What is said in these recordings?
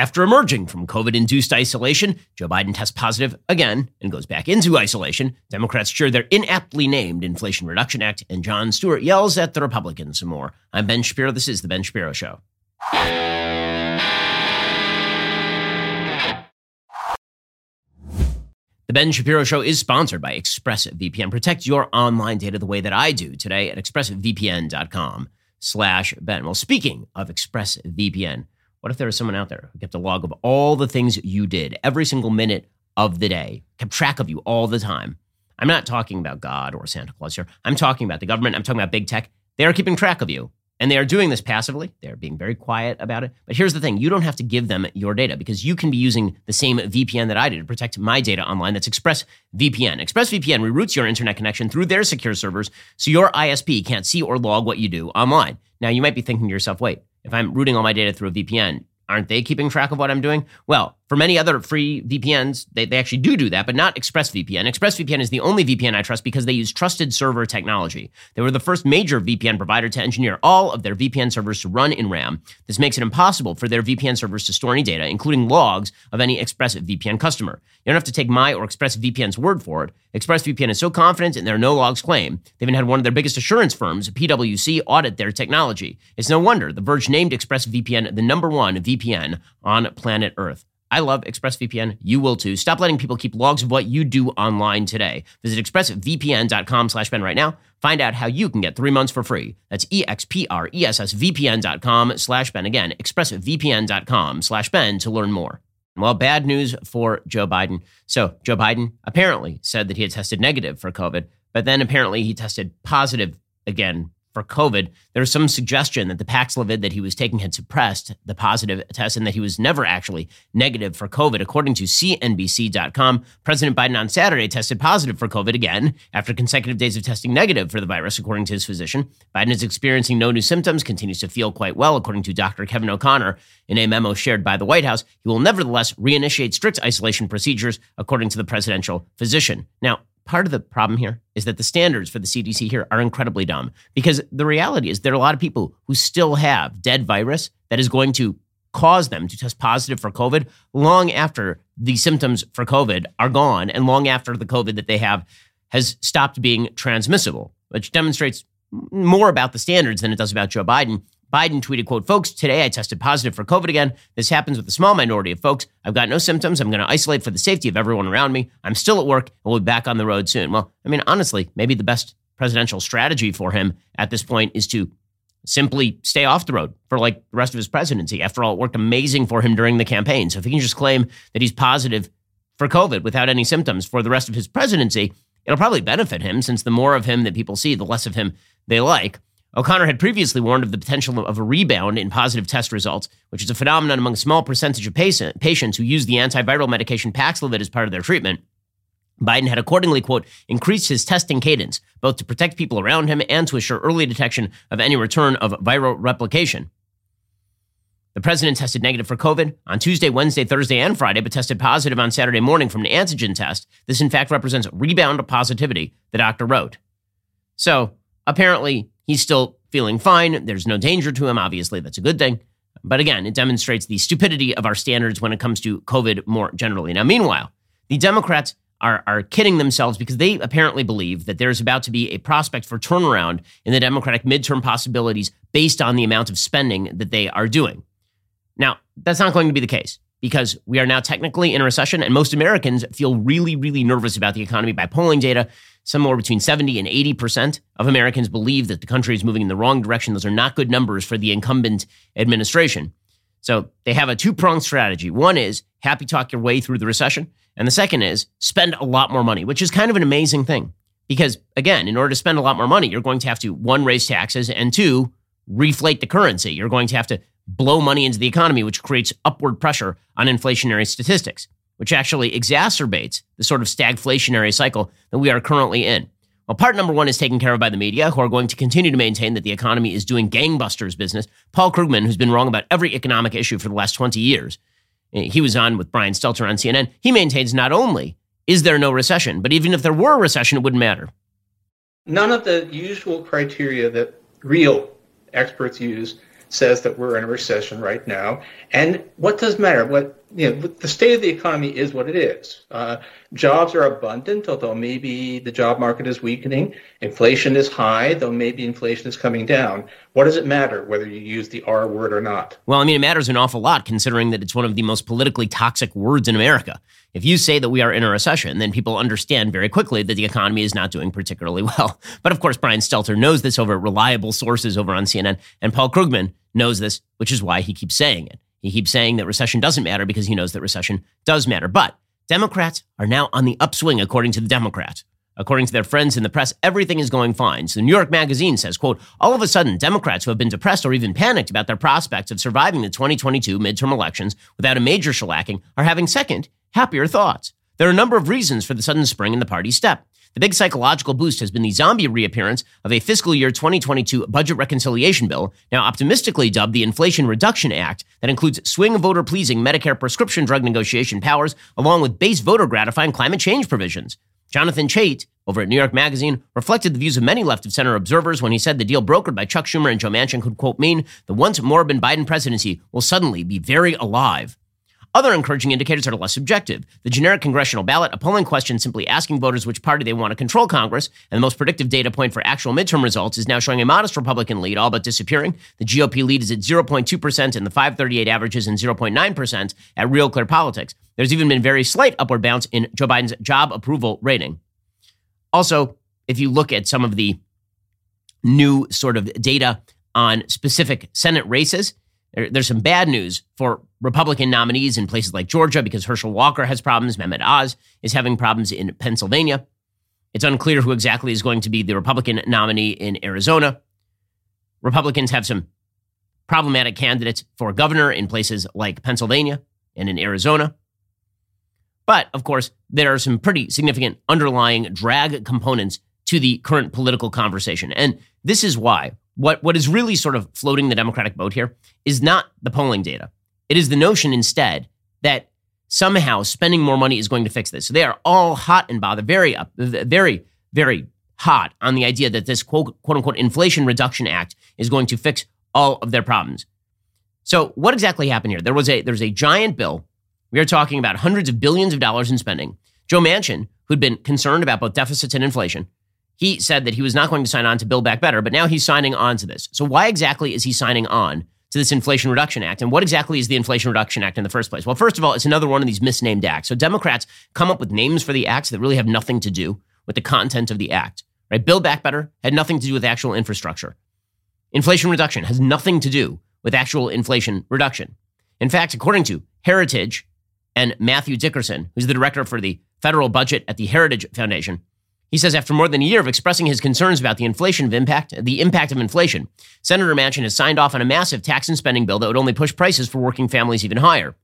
After emerging from COVID induced isolation, Joe Biden tests positive again and goes back into isolation. Democrats cheer their inaptly named Inflation Reduction Act, and Jon Stewart yells at the Republicans some more. I'm Ben Shapiro. This is The Ben Shapiro Show. The Ben Shapiro Show is sponsored by ExpressVPN. Protect your online data the way that I do today at expressvpn.com slash Ben. Well, speaking of ExpressVPN, what if there was someone out there who kept a log of all the things you did every single minute of the day, kept track of you all the time? I'm not talking about God or Santa Claus here. I'm talking about the government. I'm talking about big tech. They are keeping track of you. And they are doing this passively. They're being very quiet about it. But here's the thing you don't have to give them your data because you can be using the same VPN that I did to protect my data online. That's ExpressVPN. ExpressVPN reroutes your internet connection through their secure servers so your ISP can't see or log what you do online. Now, you might be thinking to yourself, wait, if I'm routing all my data through a VPN, aren't they keeping track of what I'm doing? Well, for many other free VPNs, they, they actually do do that, but not ExpressVPN. ExpressVPN is the only VPN I trust because they use trusted server technology. They were the first major VPN provider to engineer all of their VPN servers to run in RAM. This makes it impossible for their VPN servers to store any data, including logs of any ExpressVPN customer. You don't have to take my or ExpressVPN's word for it. ExpressVPN is so confident in their no logs claim, they even had one of their biggest assurance firms, PwC, audit their technology. It's no wonder The Verge named ExpressVPN the number one VPN on planet Earth. I love ExpressVPN. You will too. Stop letting people keep logs of what you do online today. Visit expressvpn.com slash Ben right now. Find out how you can get three months for free. That's expressvpn.com slash Ben. Again, expressvpn.com slash Ben to learn more. Well, bad news for Joe Biden. So Joe Biden apparently said that he had tested negative for COVID, but then apparently he tested positive again for COVID, there was some suggestion that the Paxlovid that he was taking had suppressed the positive test and that he was never actually negative for COVID. According to CNBC.com, President Biden on Saturday tested positive for COVID again after consecutive days of testing negative for the virus, according to his physician. Biden is experiencing no new symptoms, continues to feel quite well, according to Dr. Kevin O'Connor. In a memo shared by the White House, he will nevertheless reinitiate strict isolation procedures, according to the presidential physician. Now, part of the problem here is that the standards for the CDC here are incredibly dumb because the reality is there are a lot of people who still have dead virus that is going to cause them to test positive for COVID long after the symptoms for COVID are gone and long after the COVID that they have has stopped being transmissible, which demonstrates more about the standards than it does about Joe Biden. Biden tweeted, quote, folks, today I tested positive for COVID again. This happens with a small minority of folks. I've got no symptoms. I'm going to isolate for the safety of everyone around me. I'm still at work and we'll be back on the road soon. Well, I mean, honestly, maybe the best presidential strategy for him at this point is to simply stay off the road for like the rest of his presidency. After all, it worked amazing for him during the campaign. So if he can just claim that he's positive for COVID without any symptoms for the rest of his presidency, it'll probably benefit him since the more of him that people see, the less of him they like. O'Connor had previously warned of the potential of a rebound in positive test results, which is a phenomenon among a small percentage of patient, patients who use the antiviral medication Paxlovid as part of their treatment. Biden had accordingly, quote, increased his testing cadence, both to protect people around him and to assure early detection of any return of viral replication. The president tested negative for COVID on Tuesday, Wednesday, Thursday, and Friday, but tested positive on Saturday morning from an antigen test. This, in fact, represents rebound positivity, the doctor wrote. So, apparently, He's still feeling fine. There's no danger to him. Obviously, that's a good thing. But again, it demonstrates the stupidity of our standards when it comes to COVID more generally. Now, meanwhile, the Democrats are, are kidding themselves because they apparently believe that there's about to be a prospect for turnaround in the Democratic midterm possibilities based on the amount of spending that they are doing. Now, that's not going to be the case because we are now technically in a recession and most Americans feel really, really nervous about the economy by polling data somewhere between 70 and 80% of Americans believe that the country is moving in the wrong direction. Those are not good numbers for the incumbent administration. So they have a two pronged strategy. One is happy talk your way through the recession. And the second is spend a lot more money, which is kind of an amazing thing. Because again, in order to spend a lot more money, you're going to have to one, raise taxes, and two, reflate the currency. You're going to have to blow money into the economy, which creates upward pressure on inflationary statistics which actually exacerbates the sort of stagflationary cycle that we are currently in. Well, part number one is taken care of by the media, who are going to continue to maintain that the economy is doing gangbusters business. Paul Krugman, who's been wrong about every economic issue for the last 20 years, eh, he was on with Brian Stelter on CNN. He maintains not only is there no recession, but even if there were a recession, it wouldn't matter. None of the usual criteria that real experts use says that we're in a recession right now. And what does matter? What you know, the state of the economy is what it is. Uh, jobs are abundant, although maybe the job market is weakening. Inflation is high, though maybe inflation is coming down. What does it matter whether you use the R word or not? Well, I mean, it matters an awful lot considering that it's one of the most politically toxic words in America. If you say that we are in a recession, then people understand very quickly that the economy is not doing particularly well. But of course, Brian Stelter knows this over reliable sources over on CNN, and Paul Krugman knows this, which is why he keeps saying it. He keeps saying that recession doesn't matter because he knows that recession does matter. But Democrats are now on the upswing, according to the Democrats. According to their friends in the press, everything is going fine. So the New York Magazine says, quote, all of a sudden, Democrats who have been depressed or even panicked about their prospects of surviving the 2022 midterm elections without a major shellacking are having second, happier thoughts. There are a number of reasons for the sudden spring in the party's step. The big psychological boost has been the zombie reappearance of a fiscal year 2022 budget reconciliation bill, now optimistically dubbed the Inflation Reduction Act, that includes swing voter pleasing Medicare prescription drug negotiation powers, along with base voter gratifying climate change provisions. Jonathan Chait, over at New York Magazine, reflected the views of many left of center observers when he said the deal brokered by Chuck Schumer and Joe Manchin could, quote, mean the once moribund Biden presidency will suddenly be very alive. Other encouraging indicators are less subjective. The generic congressional ballot, a polling question simply asking voters which party they want to control Congress, and the most predictive data point for actual midterm results is now showing a modest Republican lead, all but disappearing. The GOP lead is at 0.2%, and the 538 averages in 0.9% at Real Clear Politics. There's even been very slight upward bounce in Joe Biden's job approval rating. Also, if you look at some of the new sort of data on specific Senate races, there's some bad news for Republican nominees in places like Georgia because Herschel Walker has problems. Mehmet Oz is having problems in Pennsylvania. It's unclear who exactly is going to be the Republican nominee in Arizona. Republicans have some problematic candidates for governor in places like Pennsylvania and in Arizona. But of course, there are some pretty significant underlying drag components to the current political conversation. And this is why what, what is really sort of floating the Democratic boat here is not the polling data. It is the notion instead that somehow spending more money is going to fix this. So they are all hot and bothered, very up, very, very hot on the idea that this quote, quote unquote Inflation Reduction Act is going to fix all of their problems. So what exactly happened here? There was a there's a giant bill. We are talking about hundreds of billions of dollars in spending. Joe Manchin, who'd been concerned about both deficits and inflation, he said that he was not going to sign on to Build Back Better, but now he's signing on to this. So why exactly is he signing on to this Inflation Reduction Act? And what exactly is the Inflation Reduction Act in the first place? Well, first of all, it's another one of these misnamed acts. So Democrats come up with names for the acts that really have nothing to do with the content of the act. Right? Build Back Better had nothing to do with actual infrastructure. Inflation reduction has nothing to do with actual inflation reduction. In fact, according to Heritage and Matthew Dickerson, who's the director for the federal budget at the Heritage Foundation, he says after more than a year of expressing his concerns about the inflation of impact, the impact of inflation, Senator Manchin has signed off on a massive tax and spending bill that would only push prices for working families even higher.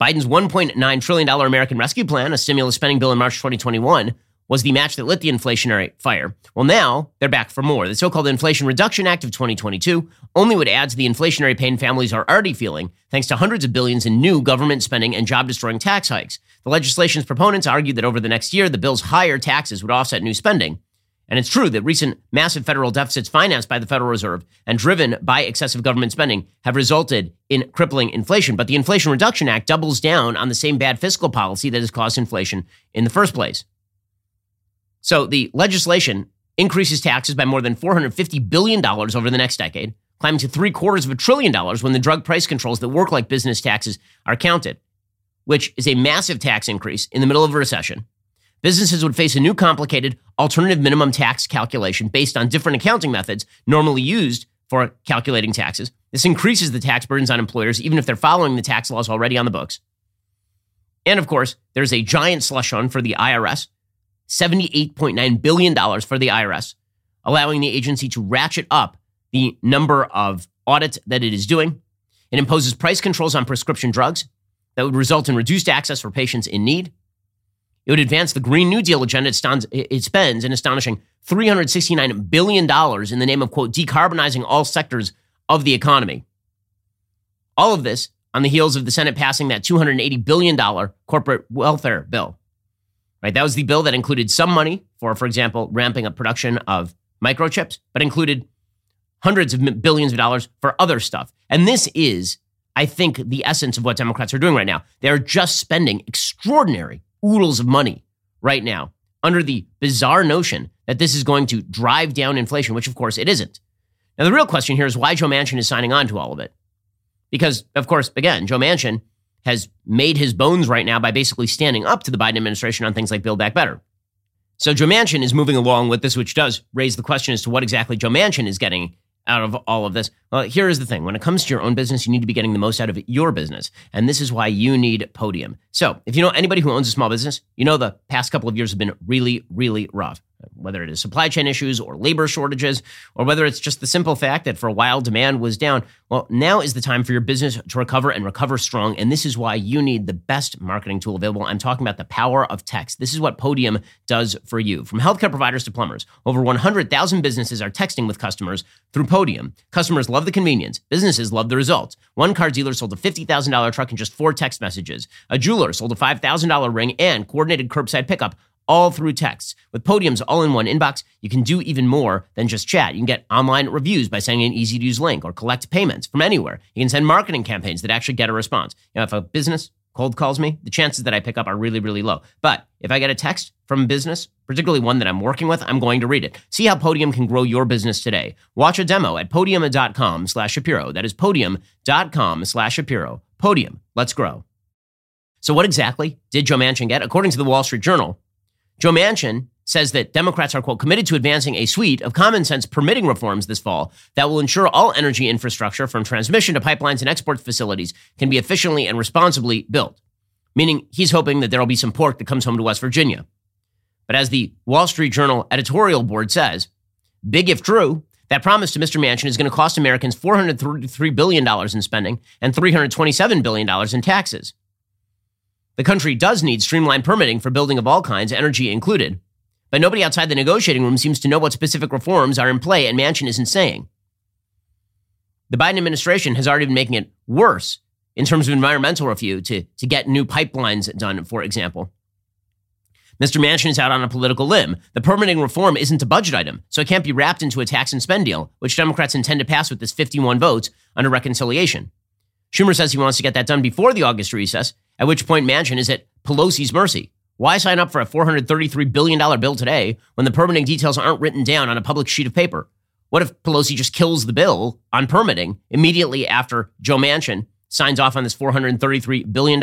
Biden's $1.9 trillion American Rescue Plan, a stimulus spending bill in March 2021, was the match that lit the inflationary fire. Well, now they're back for more. The so called Inflation Reduction Act of 2022 only would add to the inflationary pain families are already feeling, thanks to hundreds of billions in new government spending and job destroying tax hikes. The legislation's proponents argued that over the next year, the bill's higher taxes would offset new spending. And it's true that recent massive federal deficits financed by the Federal Reserve and driven by excessive government spending have resulted in crippling inflation. But the Inflation Reduction Act doubles down on the same bad fiscal policy that has caused inflation in the first place. So the legislation increases taxes by more than $450 billion over the next decade, climbing to three quarters of a trillion dollars when the drug price controls that work like business taxes are counted, which is a massive tax increase in the middle of a recession. Businesses would face a new complicated alternative minimum tax calculation based on different accounting methods normally used for calculating taxes. This increases the tax burdens on employers, even if they're following the tax laws already on the books. And of course, there's a giant slush fund for the IRS $78.9 billion for the IRS, allowing the agency to ratchet up the number of audits that it is doing. It imposes price controls on prescription drugs that would result in reduced access for patients in need. It would advance the Green New Deal agenda. It spends an astonishing $369 billion in the name of, quote, decarbonizing all sectors of the economy. All of this on the heels of the Senate passing that $280 billion corporate welfare bill. Right? That was the bill that included some money for, for example, ramping up production of microchips, but included hundreds of billions of dollars for other stuff. And this is, I think, the essence of what Democrats are doing right now. They're just spending extraordinary oodles of money right now under the bizarre notion that this is going to drive down inflation, which of course it isn't. Now, the real question here is why Joe Manchin is signing on to all of it. Because, of course, again, Joe Manchin has made his bones right now by basically standing up to the Biden administration on things like Build Back Better. So Joe Manchin is moving along with this, which does raise the question as to what exactly Joe Manchin is getting out of all of this? Well, here is the thing. When it comes to your own business, you need to be getting the most out of your business. And this is why you need Podium. So, if you know anybody who owns a small business, you know the past couple of years have been really, really rough whether it is supply chain issues or labor shortages, or whether it's just the simple fact that for a while demand was down. Well, now is the time for your business to recover and recover strong. And this is why you need the best marketing tool available. I'm talking about the power of text. This is what Podium does for you. From healthcare providers to plumbers, over 100,000 businesses are texting with customers through Podium. Customers love the convenience, businesses love the results. One car dealer sold a $50,000 truck in just four text messages. A jeweler sold a $5,000 ring and coordinated curbside pickup all through text. With Podium's all in one inbox, you can do even more than just chat. You can get online reviews by sending an easy to use link or collect payments from anywhere. You can send marketing campaigns that actually get a response. You know, if a business cold calls me, the chances that I pick up are really, really low. But if I get a text from a business, particularly one that I'm working with, I'm going to read it. See how Podium can grow your business today. Watch a demo at podium.com slash Shapiro. That is podium.com slash Shapiro. Podium, let's grow. So what exactly did Joe Manchin get? According to the Wall Street Journal, Joe Manchin says that Democrats are, quote, committed to advancing a suite of common sense permitting reforms this fall that will ensure all energy infrastructure from transmission to pipelines and export facilities can be efficiently and responsibly built. Meaning he's hoping that there will be some pork that comes home to West Virginia. But as the Wall Street Journal editorial board says, big if true, that promise to Mr. Manchin is going to cost Americans $433 billion in spending and $327 billion in taxes. The country does need streamlined permitting for building of all kinds, energy included. But nobody outside the negotiating room seems to know what specific reforms are in play, and Manchin isn't saying. The Biden administration has already been making it worse in terms of environmental review to, to get new pipelines done, for example. Mr. Manchin is out on a political limb. The permitting reform isn't a budget item, so it can't be wrapped into a tax and spend deal, which Democrats intend to pass with this 51 votes under reconciliation. Schumer says he wants to get that done before the August recess, at which point Manchin is at Pelosi's mercy. Why sign up for a $433 billion bill today when the permitting details aren't written down on a public sheet of paper? What if Pelosi just kills the bill on permitting immediately after Joe Manchin signs off on this $433 billion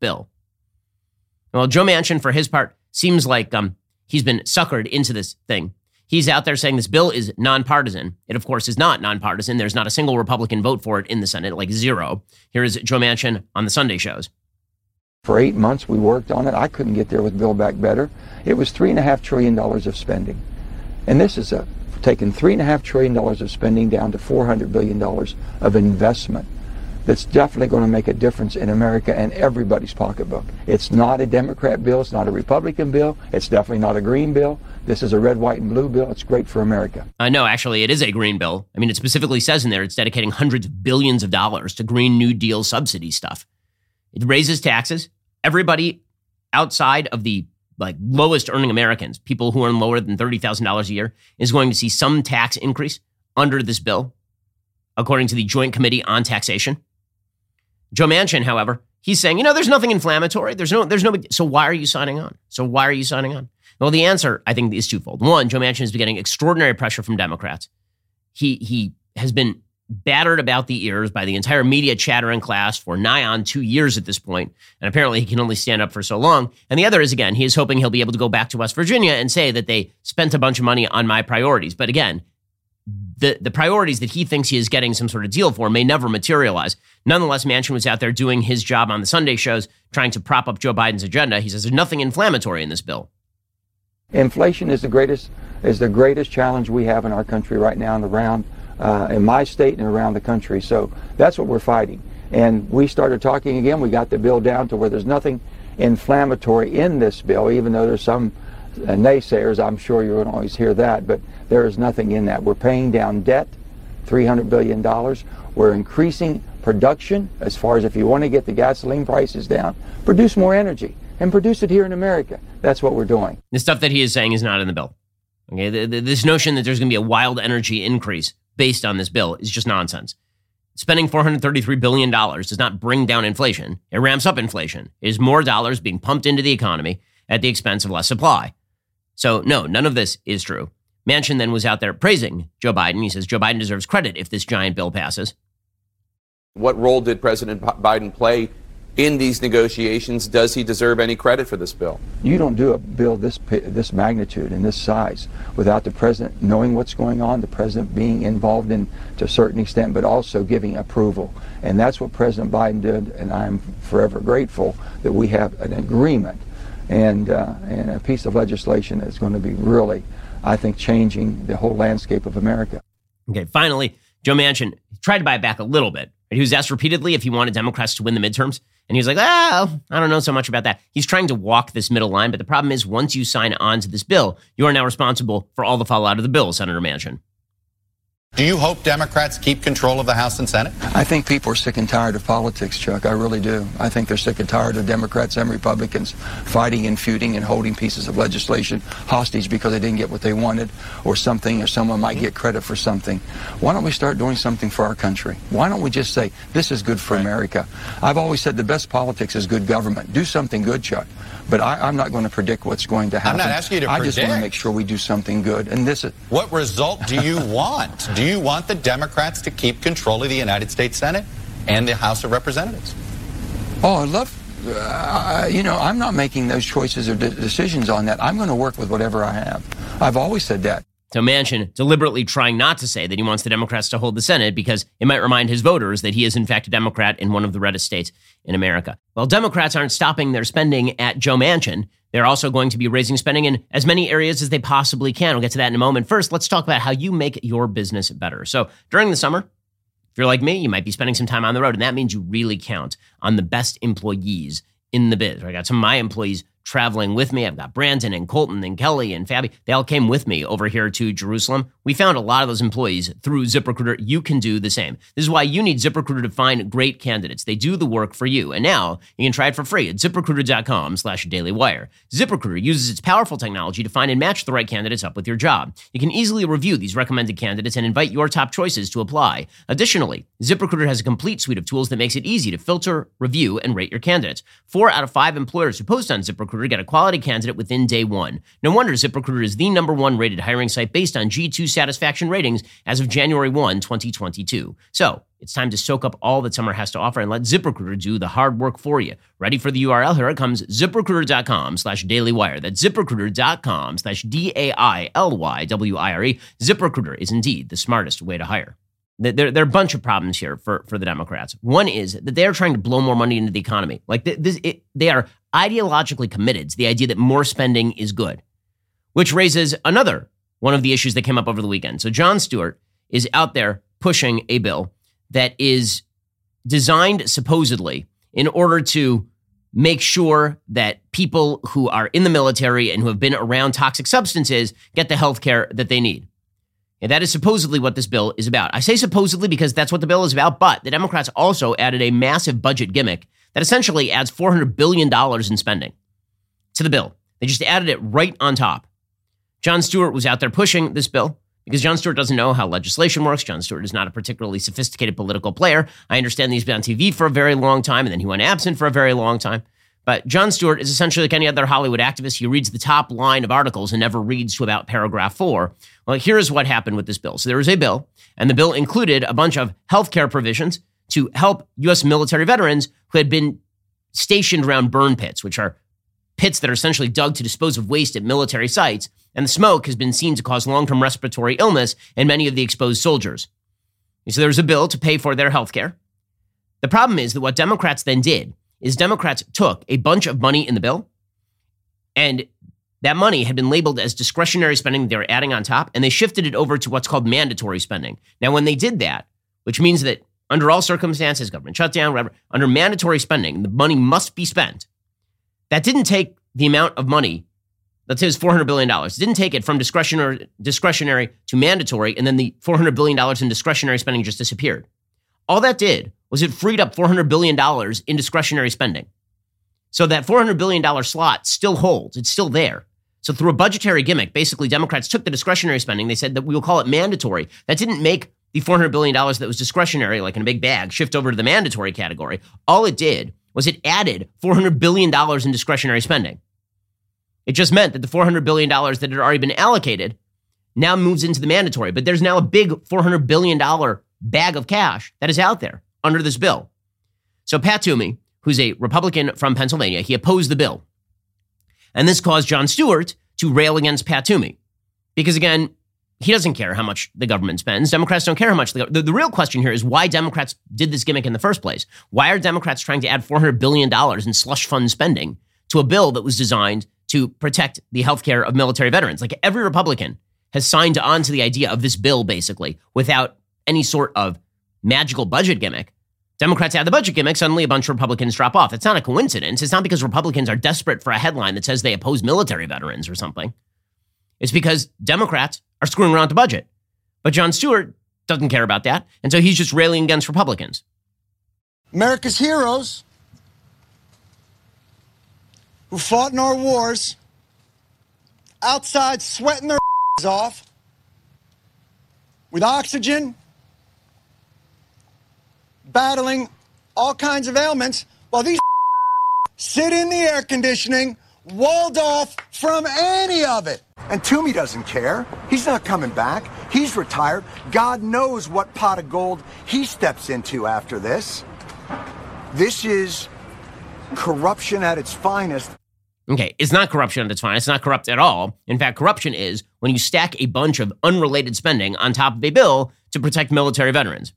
bill? Well, Joe Manchin, for his part, seems like um, he's been suckered into this thing. He's out there saying this bill is nonpartisan. It, of course, is not nonpartisan. There's not a single Republican vote for it in the Senate, like zero. Here is Joe Manchin on the Sunday shows. For eight months, we worked on it. I couldn't get there with Build Back Better. It was $3.5 trillion of spending. And this is a, taking $3.5 trillion of spending down to $400 billion of investment that's definitely going to make a difference in America and everybody's pocketbook. It's not a Democrat bill. It's not a Republican bill. It's definitely not a green bill. This is a red, white, and blue bill. It's great for America. Uh, no, actually, it is a green bill. I mean, it specifically says in there it's dedicating hundreds of billions of dollars to Green New Deal subsidy stuff. It raises taxes. Everybody outside of the like lowest earning Americans, people who earn lower than $30,000 a year, is going to see some tax increase under this bill, according to the Joint Committee on Taxation. Joe Manchin, however, he's saying, you know, there's nothing inflammatory. There's no, there's no, so why are you signing on? So why are you signing on? Well, the answer, I think, is twofold. One, Joe Manchin has been getting extraordinary pressure from Democrats. He, he has been battered about the ears by the entire media chatter in class for nigh on two years at this point, and apparently he can only stand up for so long. And the other is again, he is hoping he'll be able to go back to West Virginia and say that they spent a bunch of money on my priorities. But again, the the priorities that he thinks he is getting some sort of deal for may never materialize. Nonetheless, Manchin was out there doing his job on the Sunday shows, trying to prop up Joe Biden's agenda. He says there's nothing inflammatory in this bill. Inflation is the greatest is the greatest challenge we have in our country right now and around uh, in my state and around the country. So that's what we're fighting. And we started talking again. We got the bill down to where there's nothing inflammatory in this bill, even though there's some uh, naysayers. I'm sure you won't always hear that, but there is nothing in that. We're paying down debt, $300 billion. We're increasing production as far as if you want to get the gasoline prices down, produce more energy and produce it here in America. That's what we're doing. The stuff that he is saying is not in the bill. Okay, the, the, this notion that there's going to be a wild energy increase based on this bill is just nonsense. Spending $433 billion does not bring down inflation. It ramps up inflation. It is more dollars being pumped into the economy at the expense of less supply. So, no, none of this is true. Manchin then was out there praising Joe Biden. He says Joe Biden deserves credit if this giant bill passes. What role did President Biden play in these negotiations? Does he deserve any credit for this bill? You don't do a bill this this magnitude and this size without the president knowing what's going on, the president being involved in to a certain extent, but also giving approval. And that's what President Biden did, and I'm forever grateful that we have an agreement and uh, and a piece of legislation that's going to be really, I think, changing the whole landscape of America. Okay, finally, Joe Manchin tried to buy it back a little bit. He was asked repeatedly if he wanted Democrats to win the midterms. And he was like, oh, I don't know so much about that. He's trying to walk this middle line. But the problem is, once you sign on to this bill, you are now responsible for all the fallout of the bill, Senator Manchin. Do you hope Democrats keep control of the House and Senate? I think people are sick and tired of politics, Chuck. I really do. I think they're sick and tired of Democrats and Republicans fighting and feuding and holding pieces of legislation hostage because they didn't get what they wanted or something or someone might get credit for something. Why don't we start doing something for our country? Why don't we just say, this is good for America? I've always said the best politics is good government. Do something good, Chuck. But I, am not going to predict what's going to happen. I'm not asking you to I predict. just want to make sure we do something good. And this is. What result do you want? do you want the Democrats to keep control of the United States Senate and the House of Representatives? Oh, I love. Uh, you know, I'm not making those choices or de- decisions on that. I'm going to work with whatever I have. I've always said that. So Manchin deliberately trying not to say that he wants the Democrats to hold the Senate because it might remind his voters that he is in fact a Democrat in one of the reddest states in America. Well, Democrats aren't stopping their spending at Joe Manchin. They're also going to be raising spending in as many areas as they possibly can. We'll get to that in a moment. First, let's talk about how you make your business better. So during the summer, if you're like me, you might be spending some time on the road, and that means you really count on the best employees in the biz. I got some of my employees traveling with me. I've got Brandon and Colton and Kelly and Fabi. They all came with me over here to Jerusalem. We found a lot of those employees through ZipRecruiter. You can do the same. This is why you need ZipRecruiter to find great candidates. They do the work for you. And now you can try it for free at ziprecruiter.com slash dailywire. ZipRecruiter uses its powerful technology to find and match the right candidates up with your job. You can easily review these recommended candidates and invite your top choices to apply. Additionally, ZipRecruiter has a complete suite of tools that makes it easy to filter, review, and rate your candidates. Four out of five employers who post on ZipRecruiter ZipRecruiter get a quality candidate within day one. No wonder ZipRecruiter is the number one rated hiring site based on G2 satisfaction ratings as of January 1, 2022. So it's time to soak up all that summer has to offer and let ZipRecruiter do the hard work for you. Ready for the URL? Here it comes, ziprecruiter.com slash dailywire. That's ziprecruiter.com slash D-A-I-L-Y-W-I-R-E. ZipRecruiter is indeed the smartest way to hire. There, there are a bunch of problems here for, for the Democrats. One is that they are trying to blow more money into the economy. Like this, it, they are ideologically committed to the idea that more spending is good, which raises another one of the issues that came up over the weekend. So Jon Stewart is out there pushing a bill that is designed supposedly in order to make sure that people who are in the military and who have been around toxic substances get the health care that they need. And that is supposedly what this bill is about. I say supposedly because that's what the bill is about, but the Democrats also added a massive budget gimmick that essentially adds $400 billion in spending to the bill. They just added it right on top. Jon Stewart was out there pushing this bill because Jon Stewart doesn't know how legislation works. Jon Stewart is not a particularly sophisticated political player. I understand he's been on TV for a very long time and then he went absent for a very long time. But Jon Stewart is essentially like any other Hollywood activist. He reads the top line of articles and never reads to about paragraph four. Well, here's what happened with this bill. So there was a bill, and the bill included a bunch of healthcare provisions to help U.S. military veterans who had been stationed around burn pits, which are pits that are essentially dug to dispose of waste at military sites. And the smoke has been seen to cause long term respiratory illness in many of the exposed soldiers. So there was a bill to pay for their health care. The problem is that what Democrats then did is Democrats took a bunch of money in the bill and that money had been labeled as discretionary spending they were adding on top, and they shifted it over to what's called mandatory spending. Now, when they did that, which means that under all circumstances, government shutdown, whatever, under mandatory spending, the money must be spent. That didn't take the amount of money, let's say it was $400 billion. It didn't take it from discretionary, discretionary to mandatory, and then the $400 billion in discretionary spending just disappeared. All that did was it freed up $400 billion in discretionary spending. So that $400 billion slot still holds, it's still there. So through a budgetary gimmick, basically Democrats took the discretionary spending, they said that we will call it mandatory. That didn't make the $400 billion that was discretionary, like in a big bag, shift over to the mandatory category, all it did was it added $400 billion in discretionary spending. It just meant that the $400 billion that had already been allocated now moves into the mandatory. But there's now a big $400 billion bag of cash that is out there under this bill. So Pat Toomey, who's a Republican from Pennsylvania, he opposed the bill. And this caused Jon Stewart to rail against Pat Toomey. Because again, he doesn't care how much the government spends. Democrats don't care how much. The, the, the, real question here is why Democrats did this gimmick in the first place. Why are Democrats trying to add $400 billion in slush fund spending to a bill that was designed to protect the health care of military veterans? Like every Republican has signed on to the idea of this bill basically without any sort of magical budget gimmick. Democrats add the budget gimmick, suddenly a bunch of Republicans drop off. It's not a coincidence. It's not because Republicans are desperate for a headline that says they oppose military veterans or something. It's because Democrats are screwing around the budget. But Jon Stewart doesn't care about that. And so he's just railing against Republicans. America's heroes who fought in our wars outside sweating their off with oxygen, battling all kinds of ailments, while these sit in the air conditioning, walled off from any of it. And Toomey doesn't care. He's not coming back. He's retired. God knows what pot of gold he steps into after this. This is corruption at its finest. Okay, it's not corruption at its finest. It's not corrupt at all. In fact, corruption is when you stack a bunch of unrelated spending on top of a bill to protect military veterans.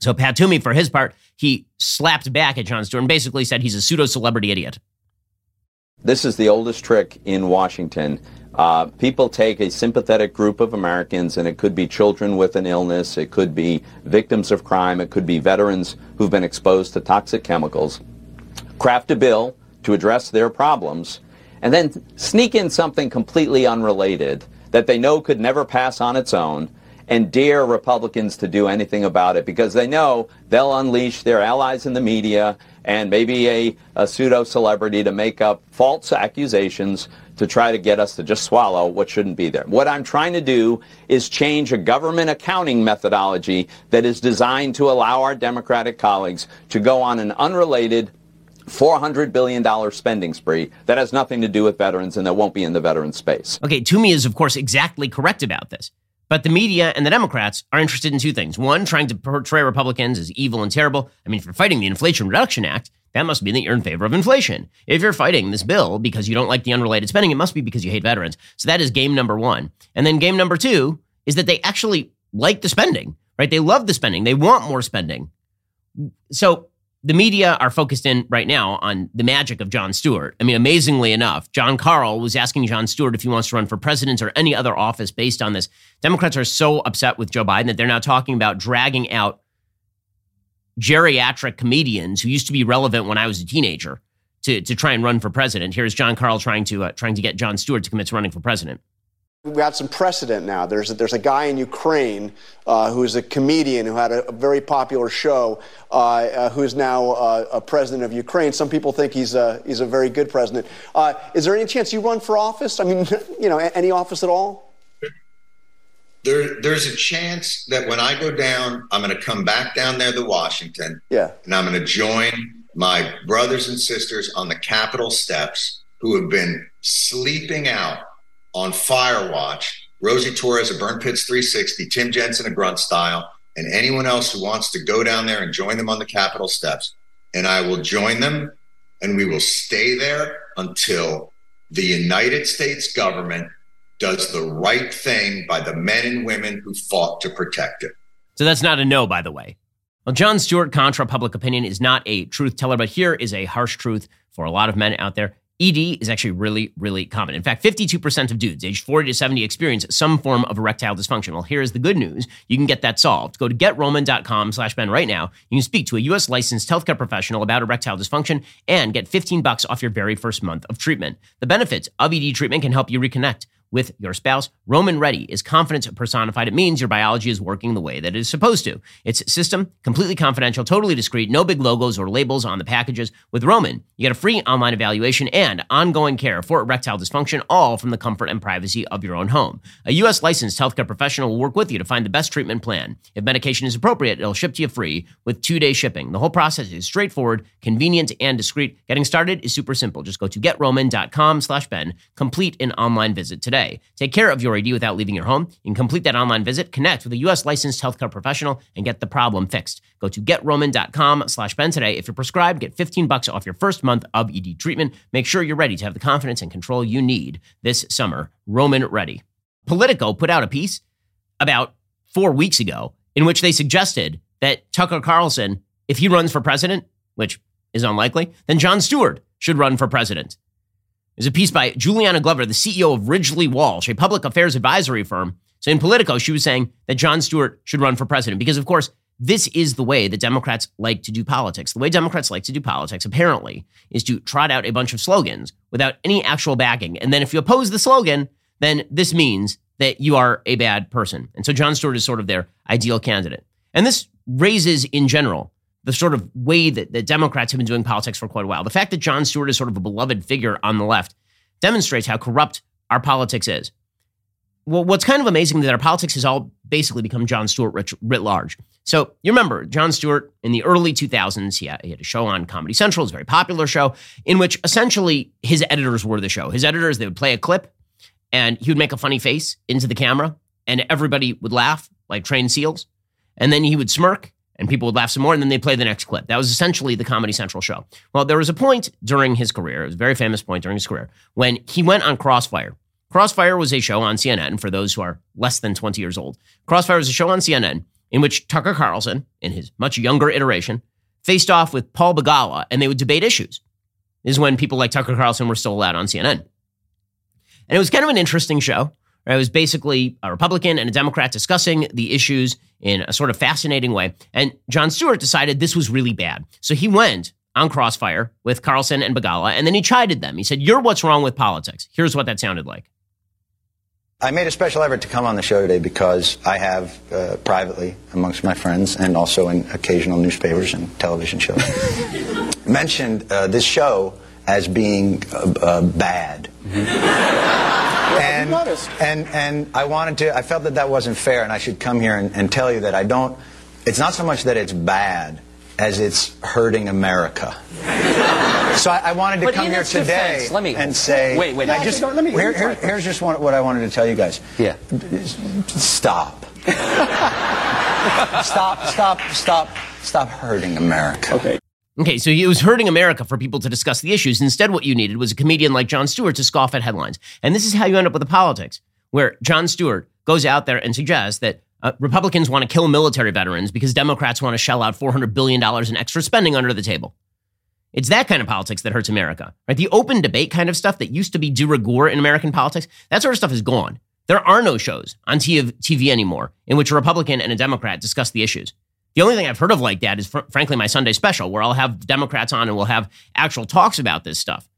So Pat Toomey, for his part, he slapped back at Jon Stewart and basically said he's a pseudo celebrity idiot. This is the oldest trick in Washington. Uh, people take a sympathetic group of Americans, and it could be children with an illness, it could be victims of crime, it could be veterans who've been exposed to toxic chemicals, craft a bill to address their problems, and then sneak in something completely unrelated that they know could never pass on its own and dare Republicans to do anything about it because they know they'll unleash their allies in the media and maybe a, a pseudo celebrity to make up false accusations to try to get us to just swallow what shouldn't be there. What I'm trying to do is change a government accounting methodology that is designed to allow our Democratic colleagues to go on an unrelated $400 billion spending spree that has nothing to do with veterans and that won't be in the veteran space. Okay, Toomey is, of course, exactly correct about this. But the media and the Democrats are interested in two things. One, trying to portray Republicans as evil and terrible. I mean, you're fighting the Inflation Reduction Act, that must mean that you're in favor of inflation. If you're fighting this bill because you don't like the unrelated spending, it must be because you hate veterans. So that is game number one. And then game number two is that they actually like the spending, right? They love the spending. They want more spending. So the media are focused in right now on the magic of Jon Stewart. I mean, amazingly enough, John Karl was asking Jon Stewart if he wants to run for president or any other office based on this. Democrats are so upset with Joe Biden that they're now talking about dragging out geriatric comedians who used to be relevant when I was a teenager to, to try and run for president. Here's John Karl trying to uh, trying to get Jon Stewart to commit to running for president. We have got some precedent now. There's a, there's a guy in Ukraine uh, who's a comedian who had a, a very popular show, uh, uh, who's now uh, a president of Ukraine. Some people think he's a, he's a very good president. Uh, is there any chance you run for office? I mean, you know, any office at all? There, there's a chance that when I go down, I'm going to come back down there to Washington. Yeah. And I'm going to join my brothers and sisters on the Capitol steps who have been sleeping out on Firewatch, Rosie Torres of Burn Pits 360, Tim Jensen of Grunt Style, and anyone else who wants to go down there and join them on the Capitol steps. And I will join them and we will stay there until the United States government does the right thing by the men and women who fought to protect it. So that's not a no, by the way. Well, Jon Stewart, contra public opinion, is not a truth teller, but here is a harsh truth for a lot of men out there. ED is actually really, really common. In fact, 52% of dudes aged 40 to 70 experience some form of erectile dysfunction. Well, here's the good news. You can get that solved. Go to getroman.com slash Ben right now. You can speak to a U.S. licensed healthcare professional about erectile dysfunction and get 15 bucks off your very first month of treatment. The benefits of ED treatment can help you reconnect with your spouse. Roman Ready is confidence personified. It means your biology is working the way that it is supposed to. It's system, completely confidential, totally discreet, no big logos or labels on the packages. With Roman, you get a free online evaluation and ongoing care for erectile dysfunction, all from the comfort and privacy of your own home. A U.S. licensed healthcare professional will work with you to find the best treatment plan. If medication is appropriate, it'll ship to you free with two day shipping. The whole process is straightforward, convenient, and discreet. Getting started is super simple. Just go to getroman.com slash Ben, complete an online visit today. Take care of your ED without leaving your home. You can complete that online visit, connect with a U.S. licensed healthcare professional, and get the problem fixed. Go to getroman.com slash Ben today. If you're prescribed, get 15 bucks off your first month of ED treatment. Make sure you're ready to have the confidence and control you need this summer. Roman Ready. Politico put out a piece about four weeks ago in which they suggested that Tucker Carlson, if he runs for president, which is unlikely, then Jon Stewart should run for president. There's a piece by Juliana Glover, the CEO of Ridgely Walsh, a public affairs advisory firm. So in Politico, she was saying that Jon Stewart should run for president because, of course, this is the way that Democrats like to do politics. The way Democrats like to do politics, apparently, is to trot out a bunch of slogans without any actual backing. And then if you oppose the slogan, then this means that you are a bad person. And so Jon Stewart is sort of their ideal candidate. And this raises, in general, the sort of way that, the Democrats have been doing politics for quite a while. The fact that Jon Stewart is sort of a beloved figure on the left demonstrates how corrupt our politics is. Well, what's kind of amazing is that our politics has all basically become Jon Stewart writ, large. So you remember Jon Stewart in the early 2000s, he had, a show on Comedy Central, it was a very popular show, in which essentially his editors were the show. His editors, they would play a clip and he would make a funny face into the camera and everybody would laugh like trained seals. And then he would smirk and people would laugh some more and then they'd play the next clip. That was essentially the Comedy Central show. Well, there was a point during his career, it was a very famous point during his career, when he went on Crossfire. Crossfire was a show on CNN for those who are less than 20 years old. Crossfire was a show on CNN in which Tucker Carlson, in his much younger iteration, faced off with Paul Begala and they would debate issues. This is when people like Tucker Carlson were still allowed on CNN. And it was kind of an interesting show. It was basically a Republican and a Democrat discussing the issues in a sort of fascinating way. And Jon Stewart decided this was really bad. So he went on Crossfire with Carlson and Begala, and then he chided them. He said, You're what's wrong with politics. Here's what that sounded like. I made a special effort to come on the show today because I have uh, privately, amongst my friends, and also in occasional newspapers and television shows, mentioned uh, this show as being uh, uh bad. and, and, and I wanted to, I felt that that wasn't fair, and I should come here and, and tell you that I don't, it's not so much that it's bad as it's hurting America. So I, I wanted to but come here today defense, let me, and say, wait, wait, I just, no, let me, here, here, here's just one, what I wanted to tell you guys. Yeah. Stop. stop, stop, stop, stop hurting America. Okay. Okay, so it was hurting America for people to discuss the issues. Instead, what you needed was a comedian like Jon Stewart to scoff at headlines. And this is how you end up with the politics, where Jon Stewart goes out there and suggests that uh, Republicans want to kill military veterans because Democrats want to shell out $400 billion in extra spending under the table. It's that kind of politics that hurts America, right? The open debate kind of stuff that used to be de rigueur in American politics, that sort of stuff is gone. There are no shows on TV anymore in which a Republican and a Democrat discuss the issues. The only thing I've heard of like that is, fr- frankly, my Sunday special, where I'll have Democrats on and we'll have actual talks about this stuff.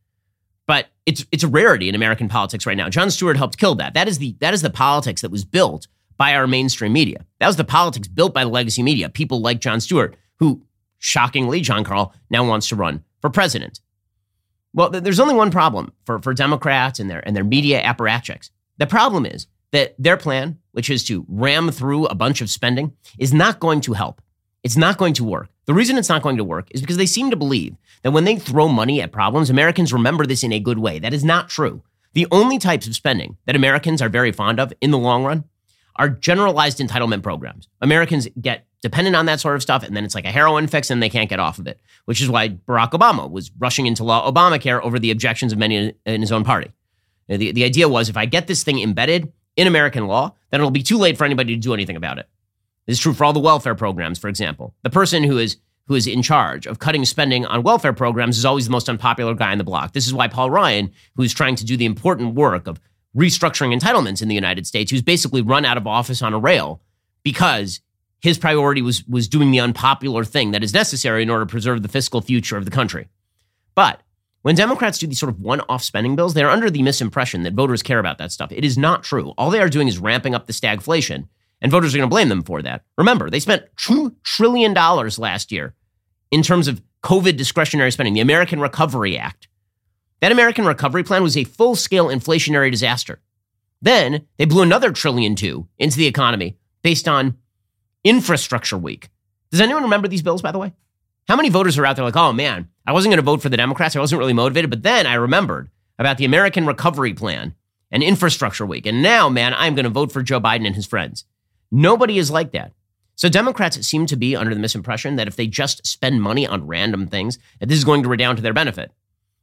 But it's it's a rarity in American politics right now. Jon Stewart helped kill that. That is the that is the politics that was built by our mainstream media. That was the politics built by the legacy media. People like Jon Stewart, who shockingly, John Karl now wants to run for president. Well, th- there's only one problem for, for Democrats and their and their media apparatchiks. The problem is that their plan, which is to ram through a bunch of spending, is not going to help. It's not going to work. The reason it's not going to work is because they seem to believe that when they throw money at problems, Americans remember this in a good way. That is not true. The only types of spending that Americans are very fond of in the long run are generalized entitlement programs. Americans get dependent on that sort of stuff, and then it's like a heroin fix and they can't get off of it, which is why Barack Obama was rushing into law Obamacare over the objections of many in his own party. The, the idea was if I get this thing embedded in American law, then it'll be too late for anybody to do anything about it. This is true for all the welfare programs, for example. The person who is who is in charge of cutting spending on welfare programs is always the most unpopular guy in the block. This is why Paul Ryan, who's trying to do the important work of restructuring entitlements in the United States, who's basically run out of office on a rail because his priority was was doing the unpopular thing that is necessary in order to preserve the fiscal future of the country. But When Democrats do these sort of one off spending bills, they're under the misimpression that voters care about that stuff. It is not true. All they are doing is ramping up the stagflation, and voters are going to blame them for that. Remember, they spent $2 trillion last year in terms of COVID discretionary spending, the American Recovery Act. That American Recovery Plan was a full scale inflationary disaster. Then they blew another trillion two into the economy based on infrastructure week. Does anyone remember these bills, by the way? How many voters are out there like, oh man, I wasn't going to vote for the Democrats. I wasn't really motivated. But then I remembered about the American Recovery Plan and Infrastructure Week. And now, man, I'm going to vote for Joe Biden and his friends. Nobody is like that. So Democrats seem to be under the misimpression that if they just spend money on random things, that this is going to redound to their benefit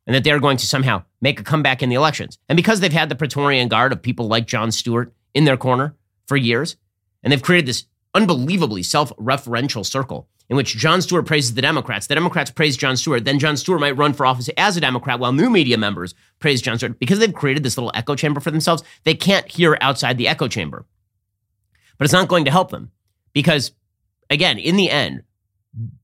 and that they're going to somehow make a comeback in the elections. And because they've had the Praetorian Guard of people like Jon Stewart in their corner for years, and they've created this unbelievably self referential circle in which Jon Stewart praises the Democrats, the Democrats praise Jon Stewart, then Jon Stewart might run for office as a Democrat while new media members praise Jon Stewart. Because they've created this little echo chamber for themselves, they can't hear outside the echo chamber. But it's not going to help them because, again, in the end,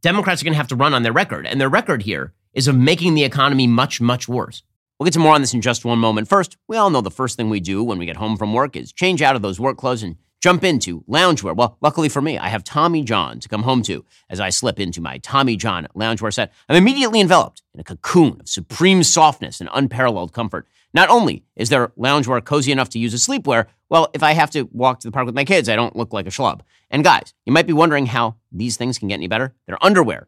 Democrats are going to have to run on their record. And their record here is of making the economy much, much worse. We'll get to more on this in just one moment. First, we all know the first thing we do when we get home from work is change out of those work clothes and jump into loungewear. Well, luckily for me, I have Tommy John to come home to as I slip into my Tommy John loungewear set. I'm immediately enveloped in a cocoon of supreme softness and unparalleled comfort. Not only is their loungewear cozy enough to use as sleepwear, well, if I have to walk to the park with my kids, I don't look like a schlub. And guys, you might be wondering how these things can get any better. Their underwear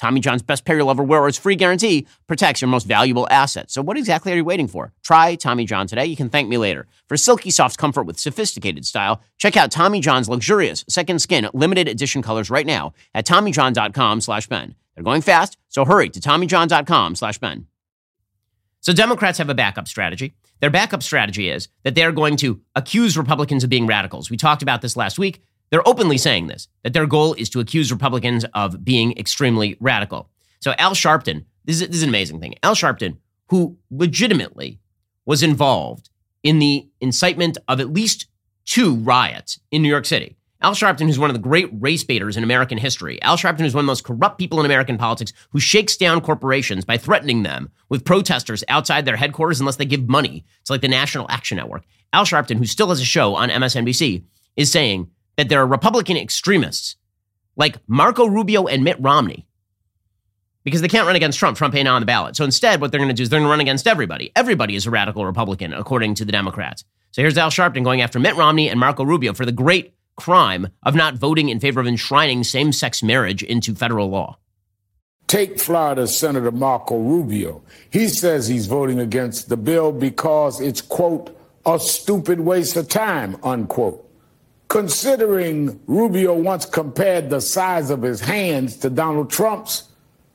Tommy John's best pair you'll ever wear or its free guarantee protects your most valuable asset. So what exactly are you waiting for? Try Tommy John today. You can thank me later. For silky soft comfort with sophisticated style, check out Tommy John's luxurious second skin limited edition colors right now at TommyJohn.com slash Ben. They're going fast, so hurry to TommyJohn.com slash Ben. So Democrats have a backup strategy. Their backup strategy is that they're going to accuse Republicans of being radicals. We talked about this last week. They're openly saying this, that their goal is to accuse Republicans of being extremely radical. So Al Sharpton, this is, this is an amazing thing. Al Sharpton, who legitimately was involved in the incitement of at least two riots in New York City. Al Sharpton, who's one of the great race baiters in American history. Al Sharpton is one of the most corrupt people in American politics who shakes down corporations by threatening them with protesters outside their headquarters unless they give money. It's like the National Action Network. Al Sharpton, who still has a show on MSNBC, is saying that there are Republican extremists like Marco Rubio and Mitt Romney because they can't run against Trump. Trump ain't on the ballot. So instead, what they're going to do is they're going to run against everybody. Everybody is a radical Republican, according to the Democrats. So here's Al Sharpton going after Mitt Romney and Marco Rubio for the great crime of not voting in favor of enshrining same sex marriage into federal law. Take Florida Senator Marco Rubio. He says he's voting against the bill because it's, quote, a stupid waste of time, unquote. Considering Rubio once compared the size of his hands to Donald Trump's,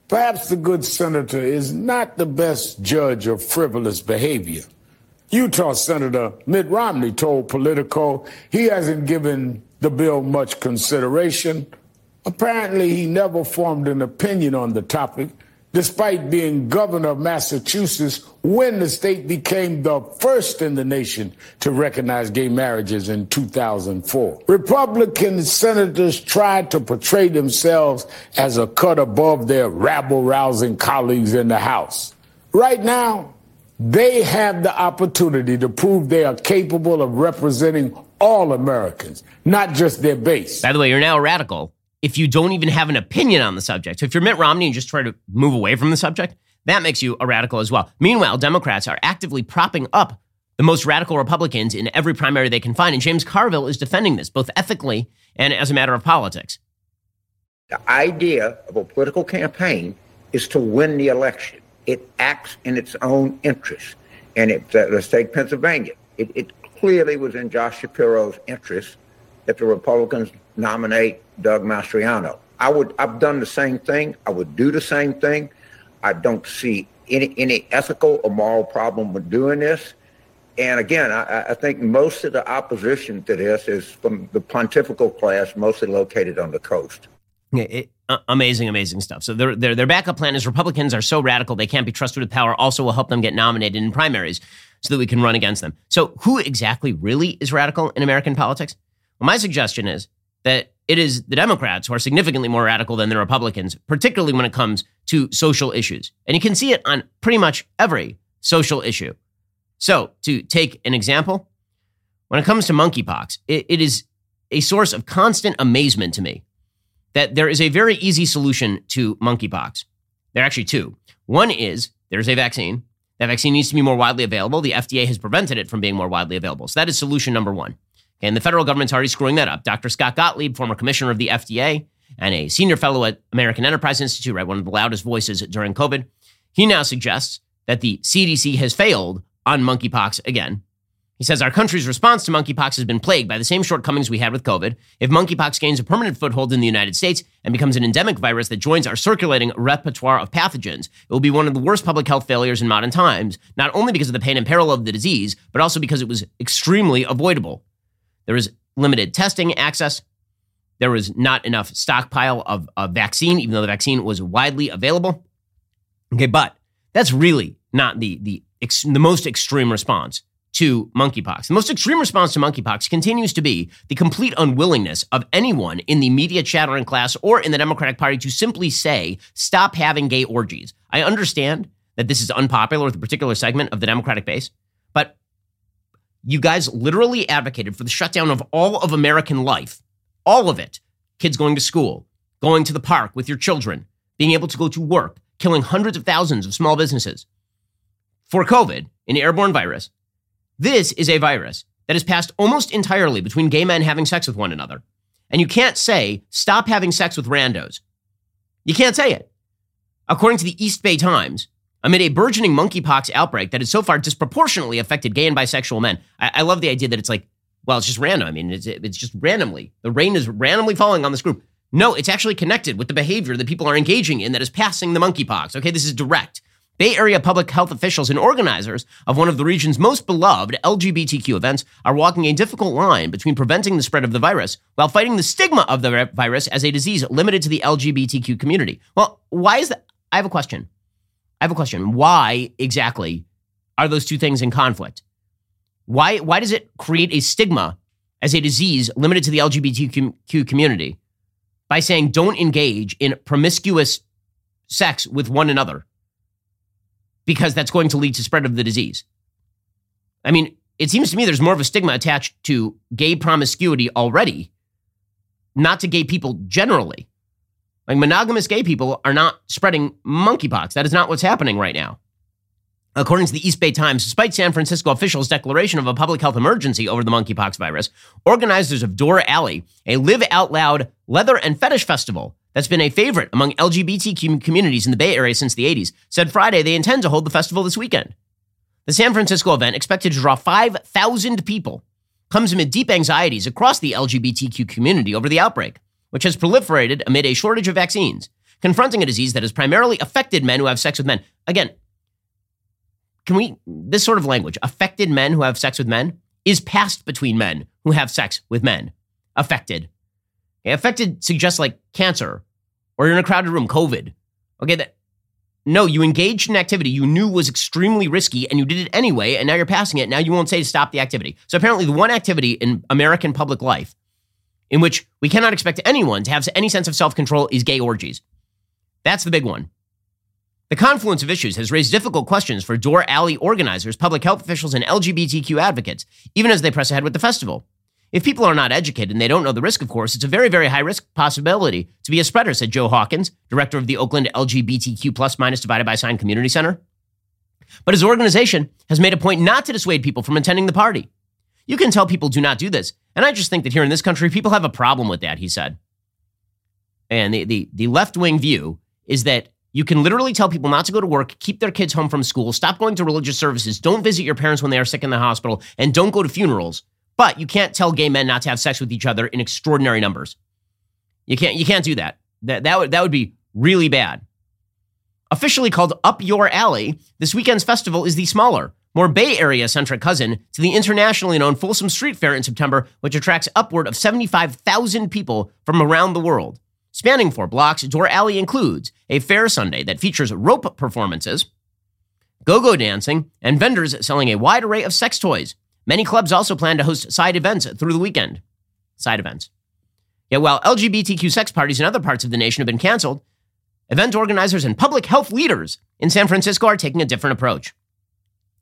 perhaps the good senator is not the best judge of frivolous behavior. Utah Senator Mitt Romney told Politico he hasn't given the bill much consideration. Apparently, he never formed an opinion on the topic despite being governor of Massachusetts when the state became the first in the nation to recognize gay marriages in 2004. Republican senators tried to portray themselves as a cut above their rabble rousing colleagues in the House. Right now, they have the opportunity to prove they are capable of representing all Americans, not just their base. By the way, you're now a radical if you don't even have an opinion on the subject. So if you're Mitt Romney and just try to move away from the subject, that makes you a radical as well. Meanwhile, Democrats are actively propping up the most radical Republicans in every primary they can find. And James Carville is defending this, both ethically and as a matter of politics. The idea of a political campaign is to win the election. It acts in its own interest. And it, let's take Pennsylvania. It, it clearly was in Josh Shapiro's interest that the Republicans nominate Doug Mastriano. I would I've done the same thing. I would do the same thing. I don't see any any ethical or moral problem with doing this. And again, I, I think most of the opposition to this is from the pontifical class, mostly located on the coast. It, uh, amazing, amazing stuff. So their, their their backup plan is Republicans are so radical they can't be trusted with power. Also, will help them get nominated in primaries so that we can run against them. So, who exactly really is radical in American politics? Well, my suggestion is that it is the Democrats who are significantly more radical than the Republicans, particularly when it comes to social issues. And you can see it on pretty much every social issue. So, to take an example, when it comes to monkeypox, it, it is a source of constant amazement to me that there is a very easy solution to monkeypox. There are actually two. One is there's a vaccine. That vaccine needs to be more widely available. The FDA has prevented it from being more widely available. So that is solution number one. And the federal government's already screwing that up. Dr. Scott Gottlieb, former commissioner of the FDA and a senior fellow at American Enterprise Institute, right, one of the loudest voices during COVID, he now suggests that the CDC has failed on monkeypox again he says our country's response to monkeypox has been plagued by the same shortcomings we had with COVID. If monkeypox gains a permanent foothold in the United States and becomes an endemic virus that joins our circulating repertoire of pathogens, it will be one of the worst public health failures in modern times, not only because of the pain and peril of the disease, but also because it was extremely avoidable. There was limited testing access. There was not enough stockpile of, of vaccine, even though the vaccine was widely available. Okay, but that's really not the the the most extreme response to monkeypox. The most extreme response to monkeypox continues to be the complete unwillingness of anyone in the media chattering class or in the Democratic Party to simply say, stop having gay orgies. I understand that this is unpopular with a particular segment of the Democratic base, but you guys literally advocated for the shutdown of all of American life, all of it. Kids going to school, going to the park with your children, being able to go to work, killing hundreds of thousands of small businesses for COVID, an airborne virus this is a virus that is passed almost entirely between gay men having sex with one another. And you can't say, stop having sex with randos. You can't say it. According to the East Bay Times, amid a burgeoning monkeypox outbreak that has so far disproportionately affected gay and bisexual men, I, I love the idea that it's like, well, it's just random. I mean, it's, it's just randomly. The rain is randomly falling on this group. No, it's actually connected with the behavior that people are engaging in that is passing the monkeypox. Okay, this is direct. Bay Area public health officials and organizers of one of the region's most beloved LGBTQ events are walking a difficult line between preventing the spread of the virus while fighting the stigma of the virus as a disease limited to the LGBTQ community. Well, why is that? I have a question. I have a question. Why exactly are those two things in conflict? Why, why does it create a stigma as a disease limited to the LGBTQ community by saying don't engage in promiscuous sex with one another? because that's going to lead to spread of the disease. I mean, it seems to me there's more of a stigma attached to gay promiscuity already, not to gay people generally. Like monogamous gay people are not spreading monkeypox. That is not what's happening right now. According to the East Bay Times, despite San Francisco officials' declaration of a public health emergency over the monkeypox virus, organizers of Dore Alley, a live out loud leather and fetish festival, that's been a favorite among LGBT communities in the Bay Area since the 80s, said Friday they intend to hold the festival this weekend. The San Francisco event, expected to draw 5,000 people, comes amid deep anxieties across the LGBTQ community over the outbreak, which has proliferated amid a shortage of vaccines, confronting a disease that has primarily affected men who have sex with men. Again, can we, this sort of language, affected men who have sex with men, is passed between men who have sex with men. Affected. Affected suggests like cancer or you're in a crowded room, COVID. Okay, that no, you engaged in activity you knew was extremely risky and you did it anyway, and now you're passing it. Now you won't say to stop the activity. So apparently, the one activity in American public life in which we cannot expect anyone to have any sense of self control is gay orgies. That's the big one. The confluence of issues has raised difficult questions for Dore Alley organizers, public health officials, and LGBTQ advocates, even as they press ahead with the festival. If people are not educated and they don't know the risk, of course, it's a very, very high risk possibility to be a spreader, said Joe Hawkins, director of the Oakland LGBTQ plus minus divided by sign community center. But his organization has made a point not to dissuade people from attending the party. You can tell people do not do this. And I just think that here in this country, people have a problem with that, he said. And the, the, the left wing view is that you can literally tell people not to go to work, keep their kids home from school, stop going to religious services, don't visit your parents when they are sick in the hospital, and don't go to funerals but you can't tell gay men not to have sex with each other in extraordinary numbers. You can't you can't do that. That that would that would be really bad. Officially called Up Your Alley, this weekend's festival is the smaller, more Bay Area centric cousin to the internationally known Folsom Street Fair in September, which attracts upward of 75,000 people from around the world. Spanning four blocks, Dore Alley includes a fair Sunday that features rope performances, go go dancing, and vendors selling a wide array of sex toys. Many clubs also plan to host side events through the weekend. Side events. Yet while LGBTQ sex parties in other parts of the nation have been canceled, event organizers and public health leaders in San Francisco are taking a different approach.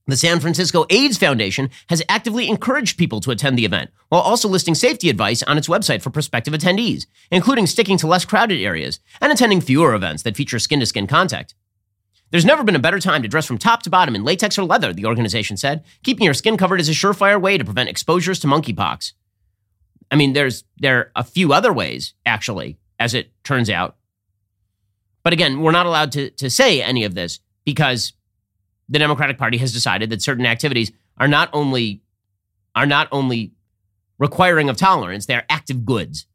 The San Francisco AIDS Foundation has actively encouraged people to attend the event, while also listing safety advice on its website for prospective attendees, including sticking to less crowded areas and attending fewer events that feature skin to skin contact. There's never been a better time to dress from top to bottom in latex or leather, the organization said. Keeping your skin covered is a surefire way to prevent exposures to monkeypox. I mean, there's there are a few other ways, actually, as it turns out. But again, we're not allowed to, to say any of this because the Democratic Party has decided that certain activities are not only are not only requiring of tolerance, they are active goods.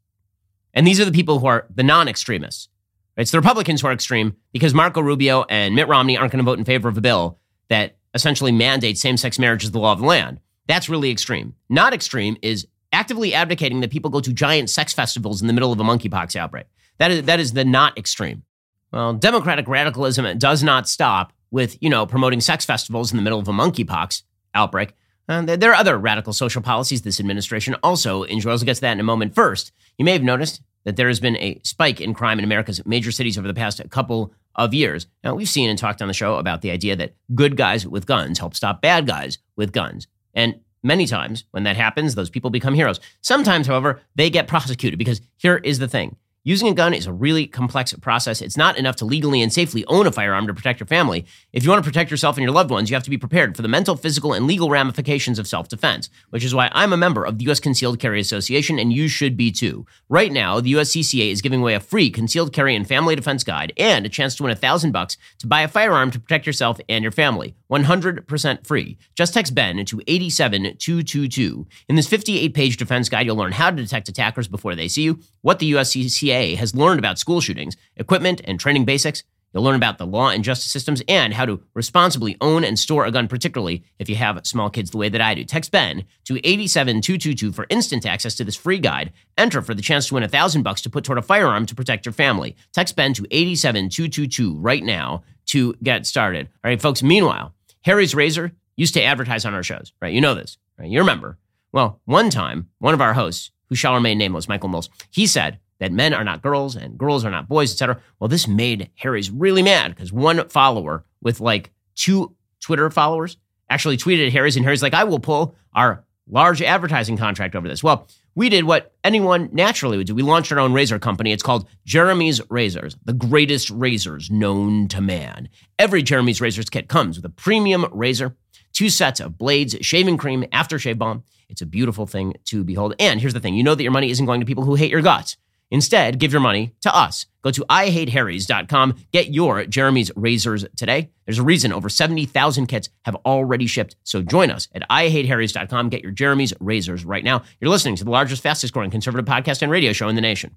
And these are the people who are the non-extremists. It's the Republicans who are extreme because Marco Rubio and Mitt Romney aren't going to vote in favor of a bill that essentially mandates same-sex marriage as the law of the land. That's really extreme. Not extreme is actively advocating that people go to giant sex festivals in the middle of a monkeypox outbreak. That is, that is the not extreme. Well, Democratic radicalism does not stop with, you know, promoting sex festivals in the middle of a monkeypox outbreak. Uh, there are other radical social policies this administration also enjoys. We'll get to that in a moment. First, you may have noticed that there has been a spike in crime in America's major cities over the past couple of years. Now, we've seen and talked on the show about the idea that good guys with guns help stop bad guys with guns. And many times when that happens, those people become heroes. Sometimes, however, they get prosecuted because here is the thing Using a gun is a really complex process. It's not enough to legally and safely own a firearm to protect your family. If you want to protect yourself and your loved ones, you have to be prepared for the mental, physical, and legal ramifications of self defense, which is why I'm a member of the U.S. Concealed Carry Association, and you should be too. Right now, the USCCA is giving away a free concealed carry and family defense guide and a chance to win a thousand bucks to buy a firearm to protect yourself and your family. 100% free. Just text Ben to 87222. In this 58 page defense guide, you'll learn how to detect attackers before they see you, what the USCCA has learned about school shootings, equipment and training basics. You'll learn about the law and justice systems and how to responsibly own and store a gun, particularly if you have small kids the way that I do. Text Ben to 87222 for instant access to this free guide. Enter for the chance to win a thousand bucks to put toward a firearm to protect your family. Text Ben to 87222 right now to get started. All right, folks. Meanwhile, Harry's Razor used to advertise on our shows, right? You know this, right? You remember. Well, one time, one of our hosts, who shall remain nameless, Michael Mills, he said that men are not girls and girls are not boys, etc. Well, this made Harry's really mad because one follower with like two Twitter followers actually tweeted at Harry's, and Harry's like, I will pull our large advertising contract over this. Well, we did what anyone naturally would do. We launched our own razor company. It's called Jeremy's Razors, the greatest razors known to man. Every Jeremy's Razors kit comes with a premium razor, two sets of blades, shaving cream, aftershave balm. It's a beautiful thing to behold. And here's the thing you know that your money isn't going to people who hate your guts. Instead, give your money to us. Go to IHateHarrys.com. Get your Jeremy's razors today. There's a reason over 70,000 kits have already shipped. So join us at IHateHarrys.com. Get your Jeremy's razors right now. You're listening to the largest, fastest growing conservative podcast and radio show in the nation.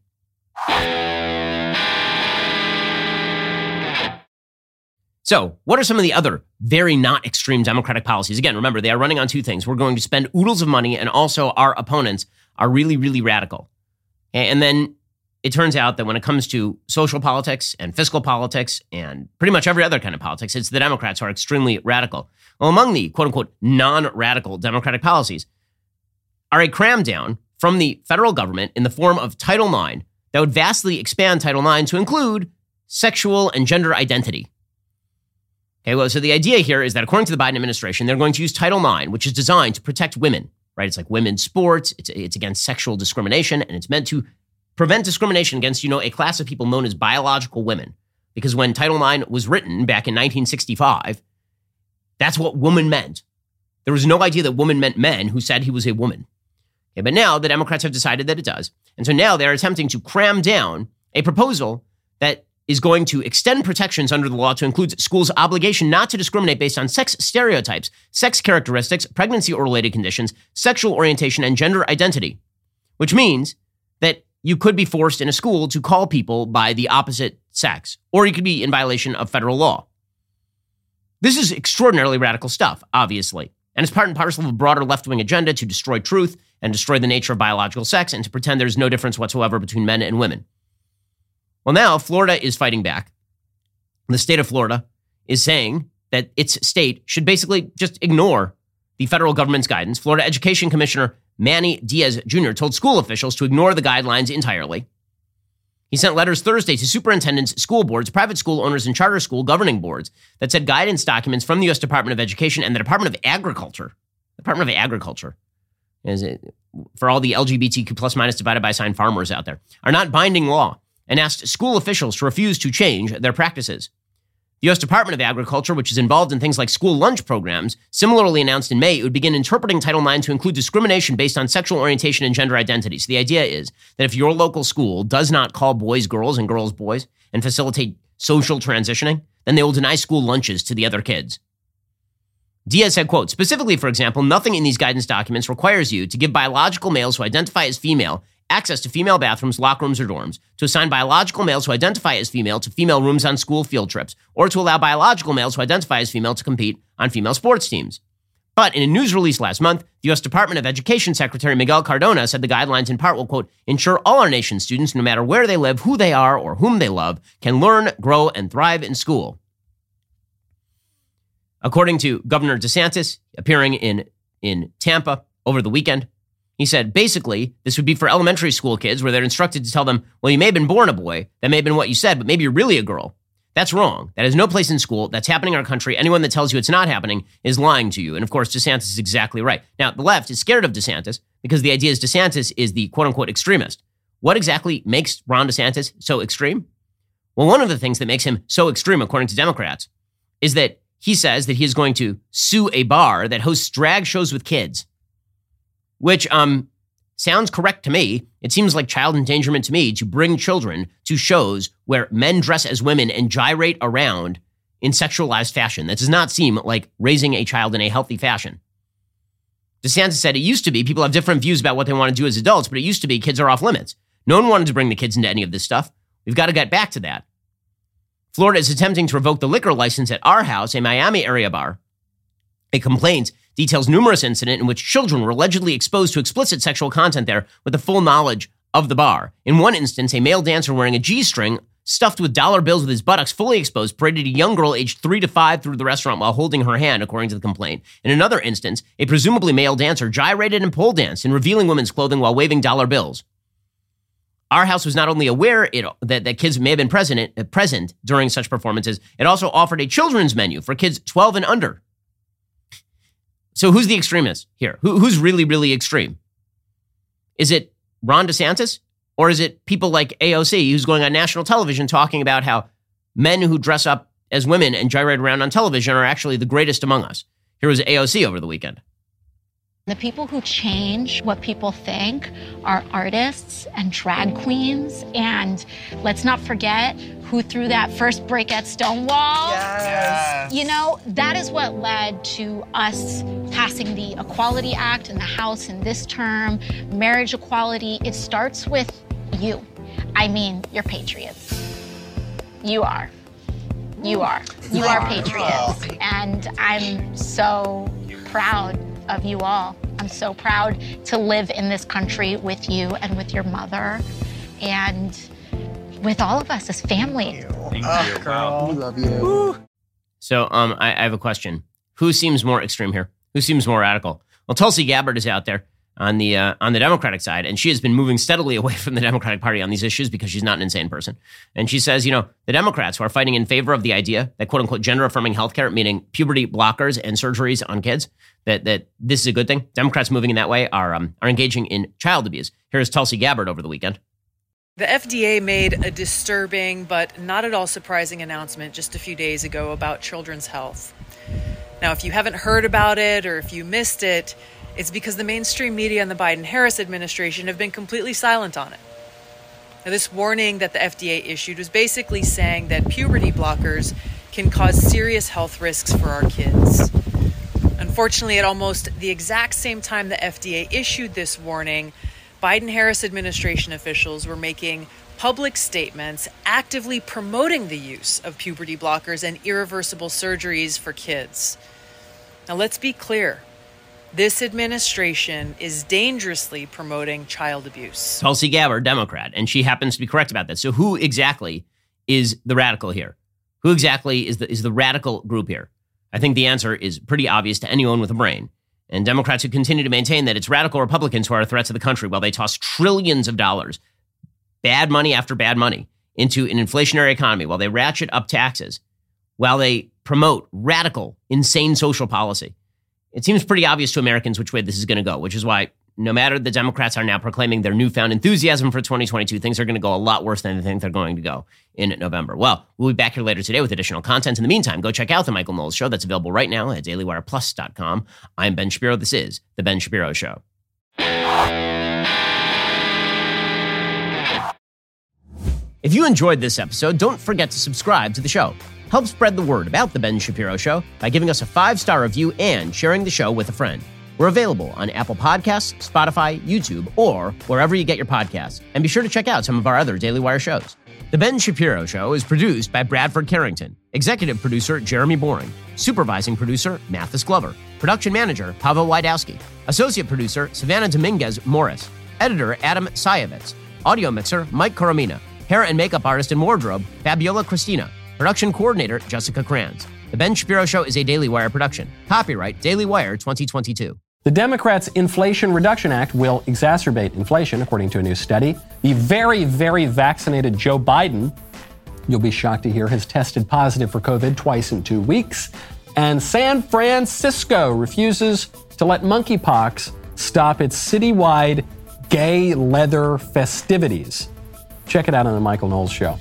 So, what are some of the other very not extreme Democratic policies? Again, remember, they are running on two things. We're going to spend oodles of money, and also our opponents are really, really radical. And then it turns out that when it comes to social politics and fiscal politics and pretty much every other kind of politics, it's the Democrats who are extremely radical. Well, among the quote unquote non radical Democratic policies are a cram down from the federal government in the form of Title IX that would vastly expand Title IX to include sexual and gender identity. Okay, well, so the idea here is that according to the Biden administration, they're going to use Title IX, which is designed to protect women, right? It's like women's sports, it's, it's against sexual discrimination, and it's meant to prevent discrimination against, you know, a class of people known as biological women. Because when Title IX was written back in 1965, that's what woman meant. There was no idea that woman meant men who said he was a woman. But now the Democrats have decided that it does. And so now they're attempting to cram down a proposal that is going to extend protections under the law to include schools' obligation not to discriminate based on sex stereotypes, sex characteristics, pregnancy or related conditions, sexual orientation, and gender identity, which means that you could be forced in a school to call people by the opposite sex, or you could be in violation of federal law. This is extraordinarily radical stuff, obviously, and it's part and parcel of a broader left wing agenda to destroy truth and destroy the nature of biological sex and to pretend there's no difference whatsoever between men and women. Well, now Florida is fighting back. The state of Florida is saying that its state should basically just ignore the federal government's guidance. Florida Education Commissioner Manny Diaz Jr. told school officials to ignore the guidelines entirely. He sent letters Thursday to superintendents, school boards, private school owners, and charter school governing boards that said guidance documents from the U.S. Department of Education and the Department of Agriculture. Department of Agriculture is it for all the LGBTQ plus minus divided by sign farmers out there are not binding law and asked school officials to refuse to change their practices. The U.S. Department of Agriculture, which is involved in things like school lunch programs, similarly announced in May it would begin interpreting Title IX to include discrimination based on sexual orientation and gender identity. So the idea is that if your local school does not call boys girls and girls boys and facilitate social transitioning, then they will deny school lunches to the other kids. Diaz said, quote, specifically, for example, nothing in these guidance documents requires you to give biological males who identify as female access to female bathrooms, locker rooms, or dorms, to assign biological males who identify as female to female rooms on school field trips, or to allow biological males who identify as female to compete on female sports teams. But in a news release last month, the U.S. Department of Education Secretary Miguel Cardona said the guidelines in part will, quote, ensure all our nation's students, no matter where they live, who they are, or whom they love, can learn, grow, and thrive in school. According to Governor DeSantis, appearing in, in Tampa over the weekend, he said, basically, this would be for elementary school kids where they're instructed to tell them, well, you may have been born a boy. That may have been what you said, but maybe you're really a girl. That's wrong. That has no place in school. That's happening in our country. Anyone that tells you it's not happening is lying to you. And of course, DeSantis is exactly right. Now, the left is scared of DeSantis because the idea is DeSantis is the quote unquote extremist. What exactly makes Ron DeSantis so extreme? Well, one of the things that makes him so extreme, according to Democrats, is that he says that he is going to sue a bar that hosts drag shows with kids which um, sounds correct to me. It seems like child endangerment to me to bring children to shows where men dress as women and gyrate around in sexualized fashion. That does not seem like raising a child in a healthy fashion. DeSantis said it used to be people have different views about what they want to do as adults, but it used to be kids are off limits. No one wanted to bring the kids into any of this stuff. We've got to get back to that. Florida is attempting to revoke the liquor license at R House, a Miami area bar. A complaint details numerous incidents in which children were allegedly exposed to explicit sexual content there with the full knowledge of the bar. In one instance, a male dancer wearing a G string stuffed with dollar bills with his buttocks fully exposed, paraded a young girl aged three to five through the restaurant while holding her hand, according to the complaint. In another instance, a presumably male dancer gyrated and pole danced in revealing women's clothing while waving dollar bills. R House was not only aware it, that, that kids may have been present, present during such performances, it also offered a children's menu for kids 12 and under. So who's the extremist here? Who, who's really, really extreme? Is it Ron DeSantis? Or is it people like AOC who's going on national television talking about how men who dress up as women and gyrate around on television are actually the greatest among us? Here was AOC over the weekend. The people who change what people think are artists and drag queens. And let's not forget who threw that first brick at Stonewall. Yes. You know, that is what led to us passing the Equality Act in the House in this term, marriage equality. It starts with you. I mean, you're patriots. You are. You are. You are patriots. And I'm so proud of you all. I'm so proud to live in this country with you and with your mother and with all of us as family. Thank you. girl. We love you. So um, I, I have a question. Who seems more extreme here? Who seems more radical? Well, Tulsi Gabbard is out there on the uh, on the Democratic side, and she has been moving steadily away from the Democratic Party on these issues because she's not an insane person. And she says, you know, the Democrats who are fighting in favor of the idea that quote unquote gender affirming healthcare, meaning puberty blockers and surgeries on kids, that that this is a good thing. Democrats moving in that way are um, are engaging in child abuse. Here's Tulsi Gabbard over the weekend. The FDA made a disturbing but not at all surprising announcement just a few days ago about children's health. Now, if you haven't heard about it or if you missed it, it's because the mainstream media and the Biden Harris administration have been completely silent on it. Now, this warning that the FDA issued was basically saying that puberty blockers can cause serious health risks for our kids. Unfortunately, at almost the exact same time the FDA issued this warning, Biden Harris administration officials were making public statements actively promoting the use of puberty blockers and irreversible surgeries for kids. Now, let's be clear this administration is dangerously promoting child abuse. Tulsi Gabbard, Democrat, and she happens to be correct about that. So who exactly is the radical here? Who exactly is the is the radical group here? I think the answer is pretty obvious to anyone with a brain. And Democrats who continue to maintain that it's radical Republicans who are a threat to the country while they toss trillions of dollars, bad money after bad money, into an inflationary economy, while they ratchet up taxes, while they promote radical, insane social policy. It seems pretty obvious to Americans which way this is going to go, which is why no matter the Democrats are now proclaiming their newfound enthusiasm for 2022, things are going to go a lot worse than they think they're going to go in November. Well, we'll be back here later today with additional content. In the meantime, go check out the Michael Knowles Show that's available right now at dailywireplus.com. I'm Ben Shapiro. This is The Ben Shapiro Show. If you enjoyed this episode, don't forget to subscribe to the show. Help spread the word about The Ben Shapiro Show by giving us a five star review and sharing the show with a friend. We're available on Apple Podcasts, Spotify, YouTube, or wherever you get your podcasts. And be sure to check out some of our other Daily Wire shows. The Ben Shapiro Show is produced by Bradford Carrington, executive producer Jeremy Boring, supervising producer Mathis Glover, production manager Pavel Lydowski, associate producer Savannah Dominguez Morris, editor Adam Sayevitz, audio mixer Mike Coromina, hair and makeup artist and wardrobe Fabiola Christina, production coordinator Jessica Kranz. The Ben Shapiro Show is a Daily Wire production. Copyright Daily Wire 2022. The Democrats' Inflation Reduction Act will exacerbate inflation, according to a new study. The very, very vaccinated Joe Biden, you'll be shocked to hear, has tested positive for COVID twice in two weeks. And San Francisco refuses to let monkeypox stop its citywide gay leather festivities. Check it out on The Michael Knowles Show.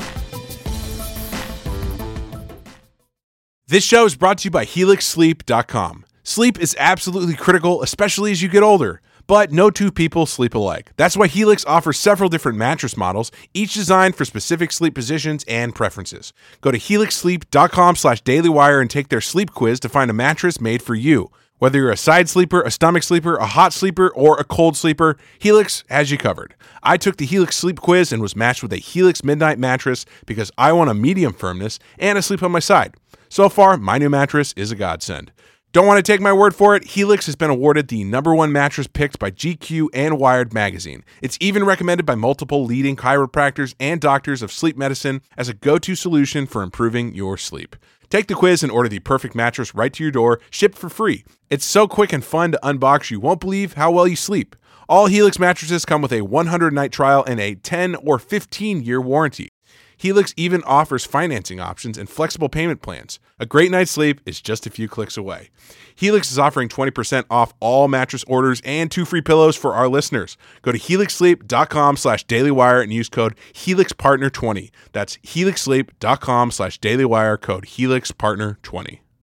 This show is brought to you by HelixSleep.com. Sleep is absolutely critical, especially as you get older. But no two people sleep alike. That's why Helix offers several different mattress models, each designed for specific sleep positions and preferences. Go to helixsleep.com slash dailywire and take their sleep quiz to find a mattress made for you. Whether you're a side sleeper, a stomach sleeper, a hot sleeper, or a cold sleeper, Helix has you covered. I took the Helix sleep quiz and was matched with a Helix Midnight mattress because I want a medium firmness and a sleep on my side. So far, my new mattress is a godsend. Don't want to take my word for it? Helix has been awarded the number one mattress picked by GQ and Wired magazine. It's even recommended by multiple leading chiropractors and doctors of sleep medicine as a go to solution for improving your sleep. Take the quiz and order the perfect mattress right to your door, shipped for free. It's so quick and fun to unbox, you won't believe how well you sleep. All Helix mattresses come with a 100 night trial and a 10 or 15 year warranty. Helix even offers financing options and flexible payment plans. A great night's sleep is just a few clicks away. Helix is offering 20% off all mattress orders and two free pillows for our listeners. Go to helixsleep.com slash dailywire and use code HelixPartner20. That's helixsleep.com slash dailywire code HelixPartner20.